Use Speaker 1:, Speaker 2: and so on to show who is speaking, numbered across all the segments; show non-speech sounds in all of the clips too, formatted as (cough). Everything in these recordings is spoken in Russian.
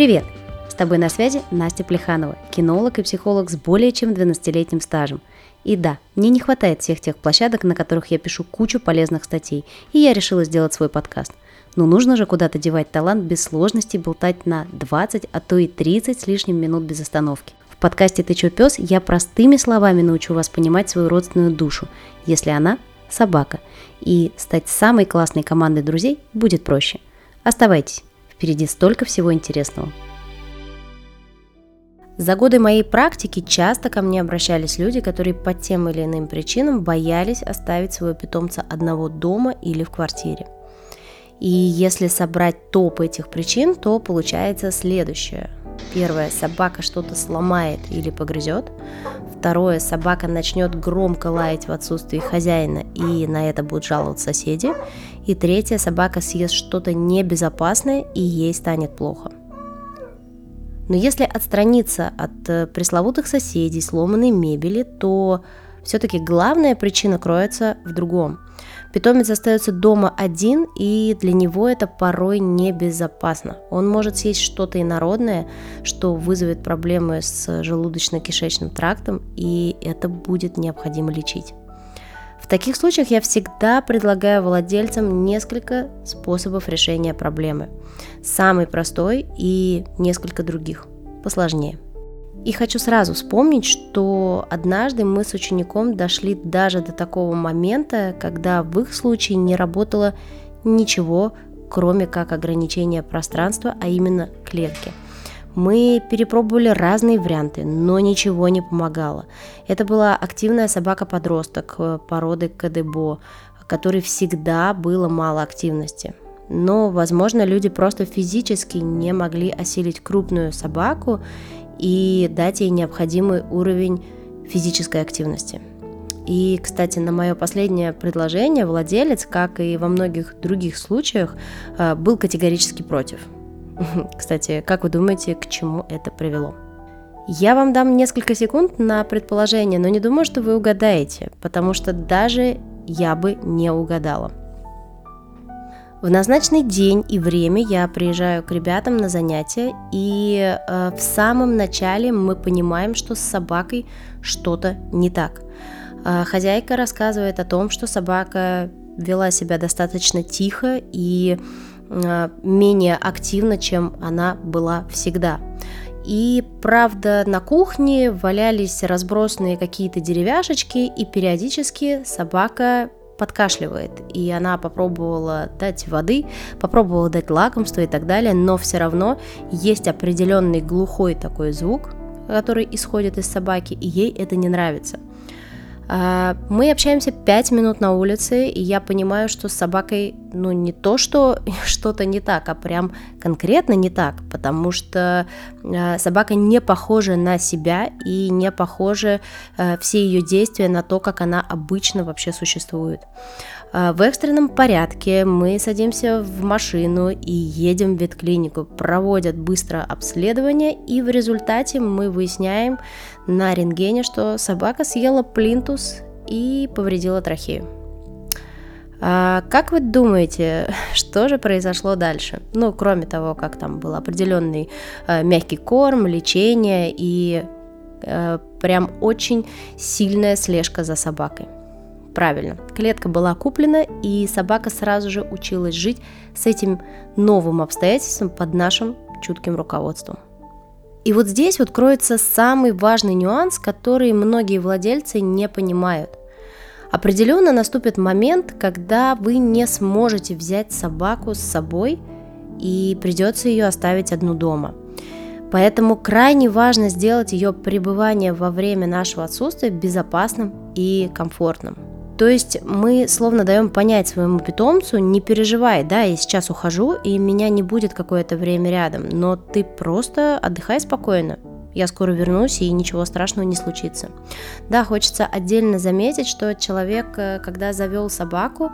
Speaker 1: Привет! С тобой на связи Настя Плеханова, кинолог и психолог с более чем 12-летним стажем. И да, мне не хватает всех тех площадок, на которых я пишу кучу полезных статей, и я решила сделать свой подкаст. Но нужно же куда-то девать талант без сложности болтать на 20, а то и 30 с лишним минут без остановки. В подкасте «Ты чё, пес» я простыми словами научу вас понимать свою родственную душу, если она – собака. И стать самой классной командой друзей будет проще. Оставайтесь, впереди столько всего интересного. За годы моей практики часто ко мне обращались люди, которые по тем или иным причинам боялись оставить своего питомца одного дома или в квартире. И если собрать топ этих причин, то получается следующее. Первое, собака что-то сломает или погрызет. Второе, собака начнет громко лаять в отсутствии хозяина, и на это будут жаловаться соседи. И третье, собака съест что-то небезопасное, и ей станет плохо. Но если отстраниться от э, пресловутых соседей, сломанной мебели, то все-таки главная причина кроется в другом. Питомец остается дома один, и для него это порой небезопасно. Он может съесть что-то инородное, что вызовет проблемы с желудочно-кишечным трактом, и это будет необходимо лечить. Таких случаях я всегда предлагаю владельцам несколько способов решения проблемы. Самый простой и несколько других, посложнее. И хочу сразу вспомнить, что однажды мы с учеником дошли даже до такого момента, когда в их случае не работало ничего, кроме как ограничения пространства, а именно клетки – мы перепробовали разные варианты, но ничего не помогало. Это была активная собака-подросток э, породы КДБО, которой всегда было мало активности. Но, возможно, люди просто физически не могли осилить крупную собаку и дать ей необходимый уровень физической активности. И, кстати, на мое последнее предложение владелец, как и во многих других случаях, э, был категорически против – Кстати, как вы думаете, к чему это привело? Я вам дам несколько секунд на предположение, но не думаю, что вы угадаете, потому что даже я бы не угадала. В назначенный день и время я приезжаю к ребятам на занятия, и э, в самом начале мы понимаем, что с собакой что-то не так. Э, хозяйка рассказывает о том, что собака вела себя достаточно тихо и менее активна, чем она была всегда. И правда, на кухне валялись разбросанные какие-то деревяшечки, и периодически собака подкашливает. И она попробовала дать воды, попробовала дать лакомство и так далее, но все равно есть определенный глухой такой звук, который исходит из собаки, и ей это не нравится. А, мы общаемся 5 минут на улице, и я понимаю, что с собакой, ну, не то, что (laughs) что-то не так, а прям конкретно не так, потому что а, собака не похожа на себя и не похожа а, все ее действия на то, как она обычно вообще существует. В экстренном порядке мы садимся в машину и едем в ветклинику, проводят быстро обследование, и в результате мы выясняем на рентгене, что собака съела плинтус и повредила трахею. А как вы думаете, (laughs) что же произошло дальше? Ну, кроме того, как там был определенный э, мягкий корм, лечение и э, прям очень сильная слежка за собакой. Правильно, клетка была куплена, и собака сразу же училась жить с этим новым обстоятельством под нашим чутким руководством. И вот здесь вот кроется самый важный нюанс, который многие владельцы не понимают. Определенно наступит момент, когда вы не сможете взять собаку с собой и придется ее оставить одну дома. Поэтому крайне важно сделать ее пребывание во время нашего отсутствия безопасным и комфортным. То есть мы словно даем понять своему питомцу, не переживай, да, я сейчас ухожу, и меня не будет какое-то время рядом, но ты просто отдыхай спокойно, я скоро вернусь, и ничего страшного не случится. Да, хочется отдельно заметить, что человек, э, когда завел собаку,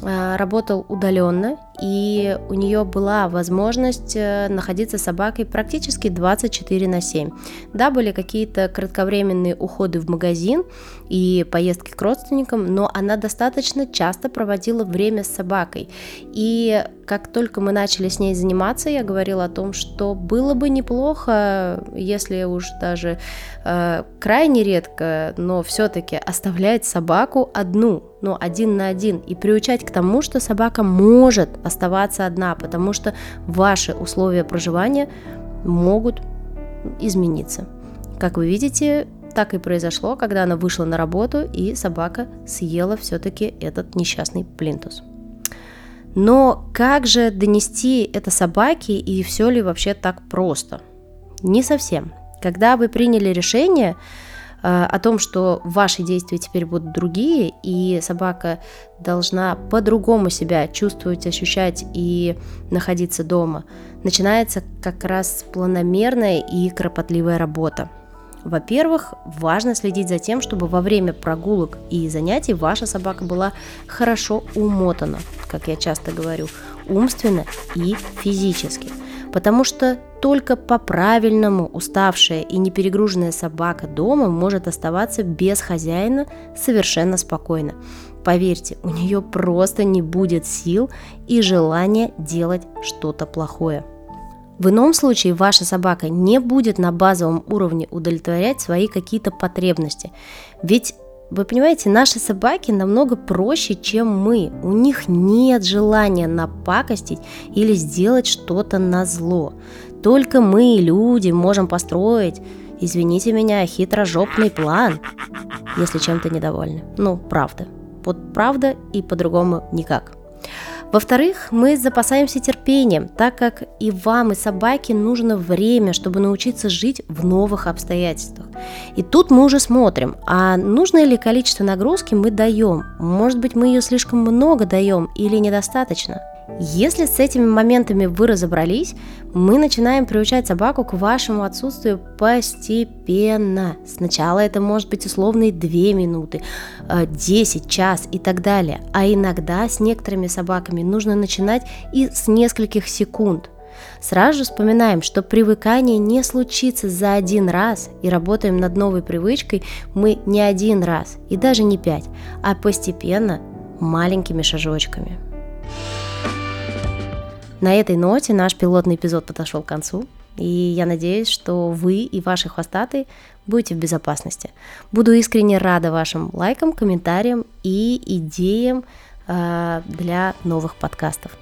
Speaker 1: э, работал удаленно, и у нее была возможность э, находиться с собакой практически 24 на 7. Да, были какие-то кратковременные уходы в магазин и поездки к родственникам, но она достаточно часто проводила время с собакой. И как только мы начали с ней заниматься, я говорила о том, что было бы неплохо, если уж даже э, крайне редко, но все-таки оставлять собаку одну, ну, один на один, и приучать к тому, что собака может оставаться одна, потому что ваши условия проживания могут измениться. Как вы видите, так и произошло, когда она вышла на работу, и собака съела все-таки этот несчастный плинтус. Но как же донести это собаке и все ли вообще так просто? Не совсем. Когда вы приняли решение, о том, что ваши действия теперь будут другие, и собака должна по-другому себя чувствовать, ощущать и находиться дома, начинается как раз планомерная и кропотливая работа. Во-первых, важно следить за тем, чтобы во время прогулок и занятий ваша собака была хорошо умотана, как я часто говорю, умственно и физически – потому что только по-правильному уставшая и неперегруженная собака дома может оставаться без хозяина совершенно спокойно. Поверьте, у нее просто не будет сил и желания делать что-то плохое. В ином случае ваша собака не будет на базовом уровне удовлетворять свои какие-то потребности. Ведь вы понимаете, наши собаки намного проще, чем мы. У них нет желания напакостить или сделать что-то на зло. Только мы, люди, можем построить, извините меня, хитрожопный план, если чем-то недовольны. Ну, правда. Вот правда и по-другому никак. Во-вторых, мы запасаемся терпением, так как и вам, и собаке нужно время, чтобы научиться жить в новых обстоятельствах. И тут мы уже смотрим, а нужное ли количество нагрузки мы даем? Может быть, мы ее слишком много даем или недостаточно? Если с этими моментами вы разобрались, мы начинаем приучать собаку к вашему отсутствию постепенно. Сначала это может быть условные 2 минуты, 10, э, час и так далее. А иногда с некоторыми собаками нужно начинать и с нескольких секунд. Сразу же вспоминаем, что привыкание не случится за один раз, и работаем над новой привычкой мы не один раз и даже не пять, а постепенно маленькими шажочками. На этой ноте наш пилотный эпизод подошел к концу, и я надеюсь, что вы и ваши хвостатые будете в безопасности. Буду искренне рада вашим лайкам, комментариям и идеям э, для новых подкастов.